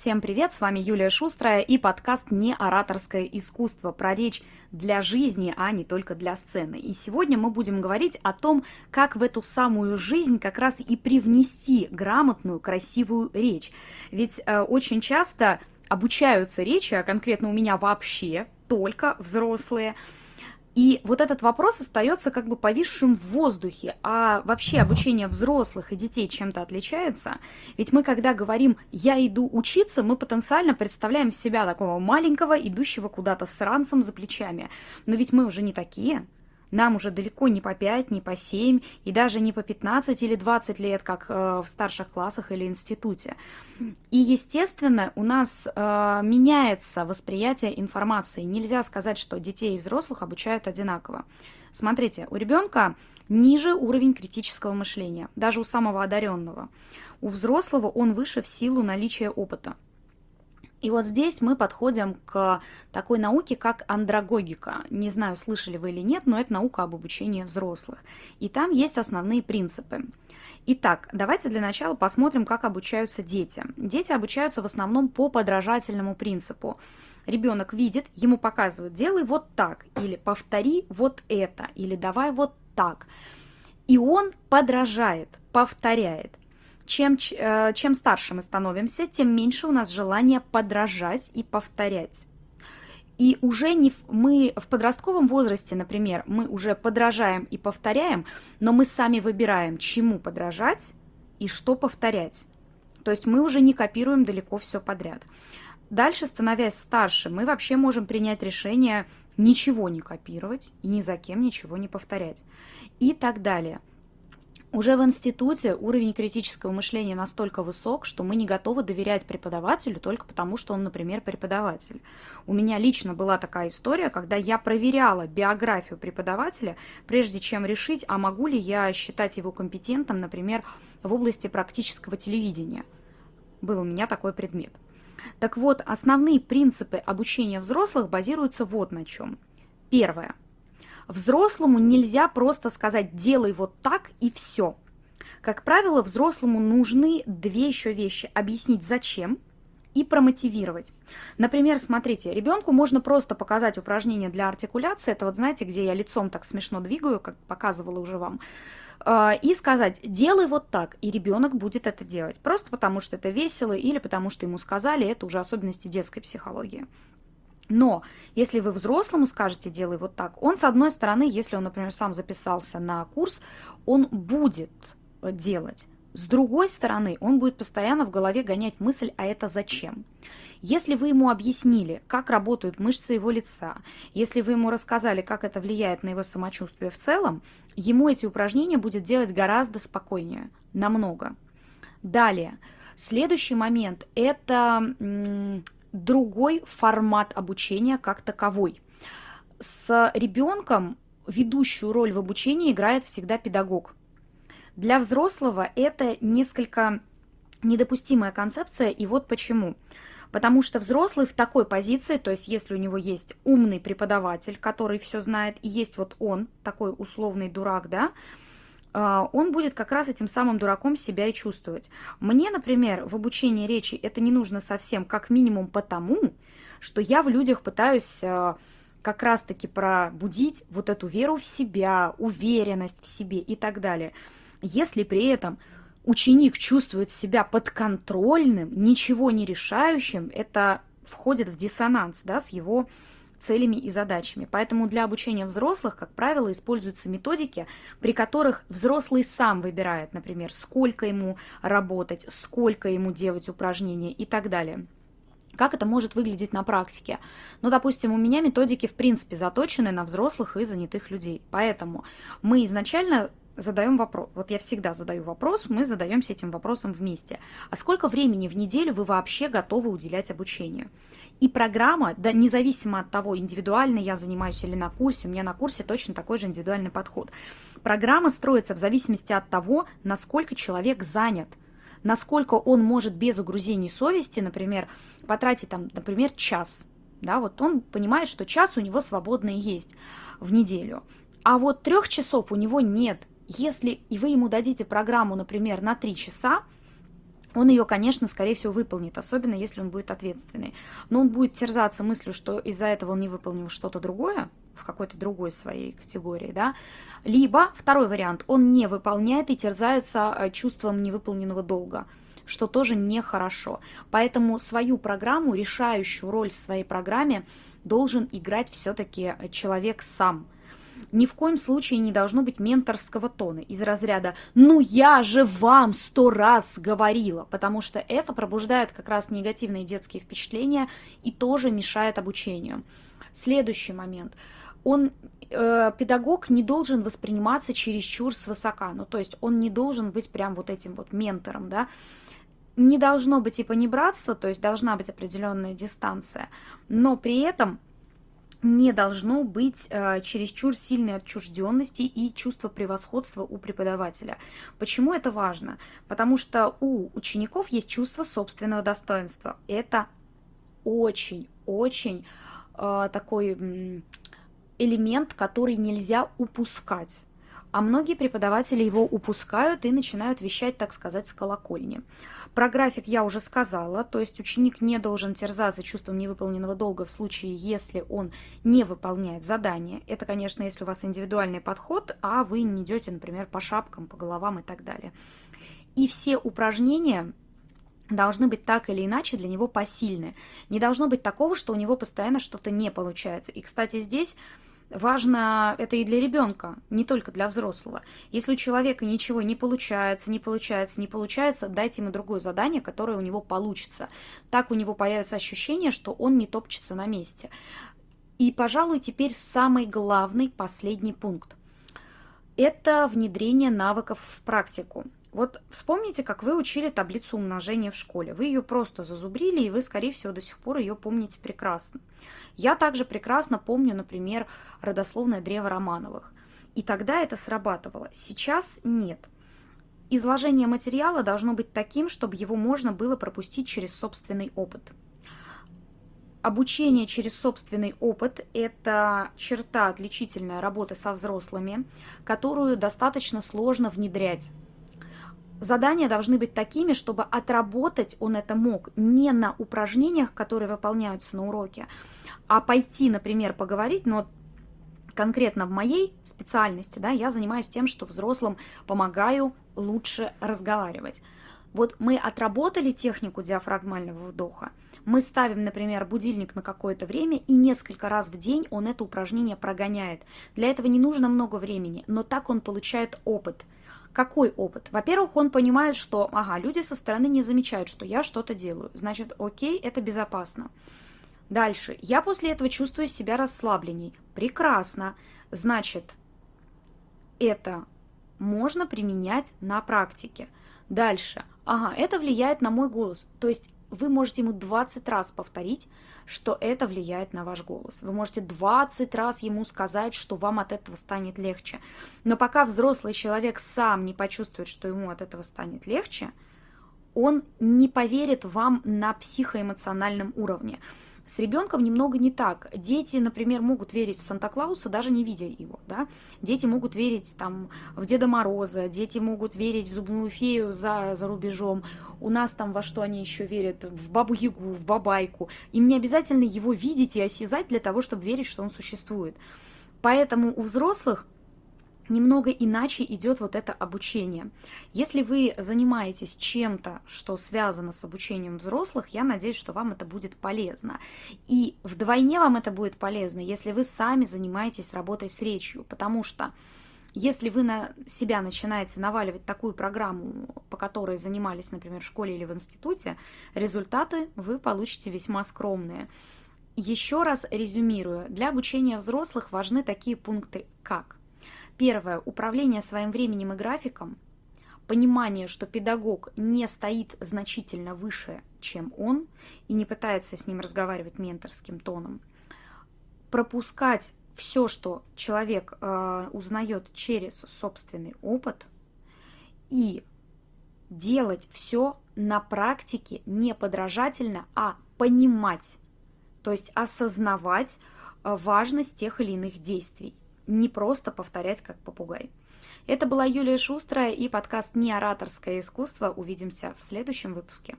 Всем привет, с вами Юлия Шустрая и подкаст «Не ораторское искусство» про речь для жизни, а не только для сцены. И сегодня мы будем говорить о том, как в эту самую жизнь как раз и привнести грамотную, красивую речь. Ведь э, очень часто обучаются речи, а конкретно у меня вообще только взрослые, и вот этот вопрос остается как бы повисшим в воздухе. А вообще обучение взрослых и детей чем-то отличается? Ведь мы, когда говорим «я иду учиться», мы потенциально представляем себя такого маленького, идущего куда-то с ранцем за плечами. Но ведь мы уже не такие. Нам уже далеко не по 5, не по 7 и даже не по 15 или 20 лет, как э, в старших классах или институте. И, естественно, у нас э, меняется восприятие информации. Нельзя сказать, что детей и взрослых обучают одинаково. Смотрите, у ребенка ниже уровень критического мышления, даже у самого одаренного. У взрослого он выше в силу наличия опыта. И вот здесь мы подходим к такой науке, как андрогогика. Не знаю, слышали вы или нет, но это наука об обучении взрослых. И там есть основные принципы. Итак, давайте для начала посмотрим, как обучаются дети. Дети обучаются в основном по подражательному принципу. Ребенок видит, ему показывают, делай вот так, или повтори вот это, или давай вот так. И он подражает, повторяет чем, э, чем старше мы становимся, тем меньше у нас желания подражать и повторять. И уже не мы в подростковом возрасте, например, мы уже подражаем и повторяем, но мы сами выбираем, чему подражать и что повторять. То есть мы уже не копируем далеко все подряд. Дальше, становясь старше, мы вообще можем принять решение ничего не копировать и ни за кем ничего не повторять. И так далее. Уже в институте уровень критического мышления настолько высок, что мы не готовы доверять преподавателю только потому, что он, например, преподаватель. У меня лично была такая история, когда я проверяла биографию преподавателя, прежде чем решить, а могу ли я считать его компетентом, например, в области практического телевидения. Был у меня такой предмет. Так вот, основные принципы обучения взрослых базируются вот на чем. Первое. Взрослому нельзя просто сказать «делай вот так» и все. Как правило, взрослому нужны две еще вещи. Объяснить зачем и промотивировать. Например, смотрите, ребенку можно просто показать упражнение для артикуляции, это вот знаете, где я лицом так смешно двигаю, как показывала уже вам, а, и сказать, делай вот так, и ребенок будет это делать, просто потому что это весело или потому что ему сказали, это уже особенности детской психологии. Но если вы взрослому скажете, делай вот так, он, с одной стороны, если он, например, сам записался на курс, он будет делать. С другой стороны, он будет постоянно в голове гонять мысль, а это зачем? Если вы ему объяснили, как работают мышцы его лица, если вы ему рассказали, как это влияет на его самочувствие в целом, ему эти упражнения будет делать гораздо спокойнее, намного. Далее, следующий момент – это другой формат обучения как таковой. С ребенком ведущую роль в обучении играет всегда педагог. Для взрослого это несколько недопустимая концепция, и вот почему. Потому что взрослый в такой позиции, то есть если у него есть умный преподаватель, который все знает, и есть вот он, такой условный дурак, да, он будет как раз этим самым дураком себя и чувствовать. Мне, например, в обучении речи это не нужно совсем, как минимум потому, что я в людях пытаюсь а, как раз-таки пробудить вот эту веру в себя, уверенность в себе и так далее. Если при этом ученик чувствует себя подконтрольным, ничего не решающим, это входит в диссонанс да, с его целями и задачами. Поэтому для обучения взрослых, как правило, используются методики, при которых взрослый сам выбирает, например, сколько ему работать, сколько ему делать упражнения и так далее. Как это может выглядеть на практике? Ну, допустим, у меня методики в принципе заточены на взрослых и занятых людей. Поэтому мы изначально задаем вопрос. Вот я всегда задаю вопрос, мы задаемся этим вопросом вместе. А сколько времени в неделю вы вообще готовы уделять обучению? И программа, да, независимо от того, индивидуально я занимаюсь или на курсе, у меня на курсе точно такой же индивидуальный подход. Программа строится в зависимости от того, насколько человек занят, насколько он может без угрузений совести, например, потратить там, например, час. Да, вот он понимает, что час у него свободный есть в неделю. А вот трех часов у него нет. Если и вы ему дадите программу, например, на три часа, он ее, конечно, скорее всего, выполнит, особенно если он будет ответственный. Но он будет терзаться мыслью, что из-за этого он не выполнил что-то другое, в какой-то другой своей категории, да. Либо, второй вариант, он не выполняет и терзается э, чувством невыполненного долга, что тоже нехорошо. Поэтому свою программу, решающую роль в своей программе, должен играть все-таки человек сам – ни в коем случае не должно быть менторского тона из разряда «ну я же вам сто раз говорила», потому что это пробуждает как раз негативные детские впечатления и тоже мешает обучению. Следующий момент. Он э, педагог не должен восприниматься чересчур свысока, ну то есть он не должен быть прям вот этим вот ментором, да, не должно быть и понебратства, то есть должна быть определенная дистанция, но при этом не должно быть э, чересчур сильной отчужденности и чувства превосходства у преподавателя. Почему это важно? Потому что у учеников есть чувство собственного достоинства. Это очень-очень э, такой элемент, который нельзя упускать а многие преподаватели его упускают и начинают вещать, так сказать, с колокольни. Про график я уже сказала, то есть ученик не должен терзаться чувством невыполненного долга в случае, если он не выполняет задание. Это, конечно, если у вас индивидуальный подход, а вы не идете, например, по шапкам, по головам и так далее. И все упражнения должны быть так или иначе для него посильны. Не должно быть такого, что у него постоянно что-то не получается. И, кстати, здесь Важно это и для ребенка, не только для взрослого. Если у человека ничего не получается, не получается, не получается, дайте ему другое задание, которое у него получится. Так у него появится ощущение, что он не топчется на месте. И, пожалуй, теперь самый главный, последний пункт. Это внедрение навыков в практику. Вот вспомните, как вы учили таблицу умножения в школе. Вы ее просто зазубрили, и вы, скорее всего, до сих пор ее помните прекрасно. Я также прекрасно помню, например, родословное древо Романовых. И тогда это срабатывало. Сейчас нет. Изложение материала должно быть таким, чтобы его можно было пропустить через собственный опыт. Обучение через собственный опыт – это черта отличительная работы со взрослыми, которую достаточно сложно внедрять задания должны быть такими, чтобы отработать он это мог не на упражнениях, которые выполняются на уроке, а пойти, например, поговорить, но конкретно в моей специальности, да, я занимаюсь тем, что взрослым помогаю лучше разговаривать. Вот мы отработали технику диафрагмального вдоха, мы ставим, например, будильник на какое-то время, и несколько раз в день он это упражнение прогоняет. Для этого не нужно много времени, но так он получает опыт – какой опыт? Во-первых, он понимает, что, ага, люди со стороны не замечают, что я что-то делаю. Значит, окей, это безопасно. Дальше. Я после этого чувствую себя расслабленней. Прекрасно. Значит, это можно применять на практике. Дальше. Ага, это влияет на мой голос. То есть вы можете ему 20 раз повторить, что это влияет на ваш голос. Вы можете 20 раз ему сказать, что вам от этого станет легче. Но пока взрослый человек сам не почувствует, что ему от этого станет легче, он не поверит вам на психоэмоциональном уровне. С ребенком немного не так. Дети, например, могут верить в Санта-Клауса, даже не видя его. Да? Дети могут верить там, в Деда Мороза, дети могут верить в зубную фею за, за рубежом. У нас там во что они еще верят? В Бабу-Ягу, в Бабайку. Им не обязательно его видеть и осязать для того, чтобы верить, что он существует. Поэтому у взрослых немного иначе идет вот это обучение. Если вы занимаетесь чем-то, что связано с обучением взрослых, я надеюсь, что вам это будет полезно. И вдвойне вам это будет полезно, если вы сами занимаетесь работой с речью, потому что если вы на себя начинаете наваливать такую программу, по которой занимались, например, в школе или в институте, результаты вы получите весьма скромные. Еще раз резюмирую, для обучения взрослых важны такие пункты, как Первое. Управление своим временем и графиком. Понимание, что педагог не стоит значительно выше, чем он, и не пытается с ним разговаривать менторским тоном. Пропускать все, что человек э, узнает через собственный опыт, и делать все на практике не подражательно, а понимать, то есть осознавать э, важность тех или иных действий не просто повторять как попугай. Это была Юлия Шустрая и подкаст «Неораторское искусство». Увидимся в следующем выпуске.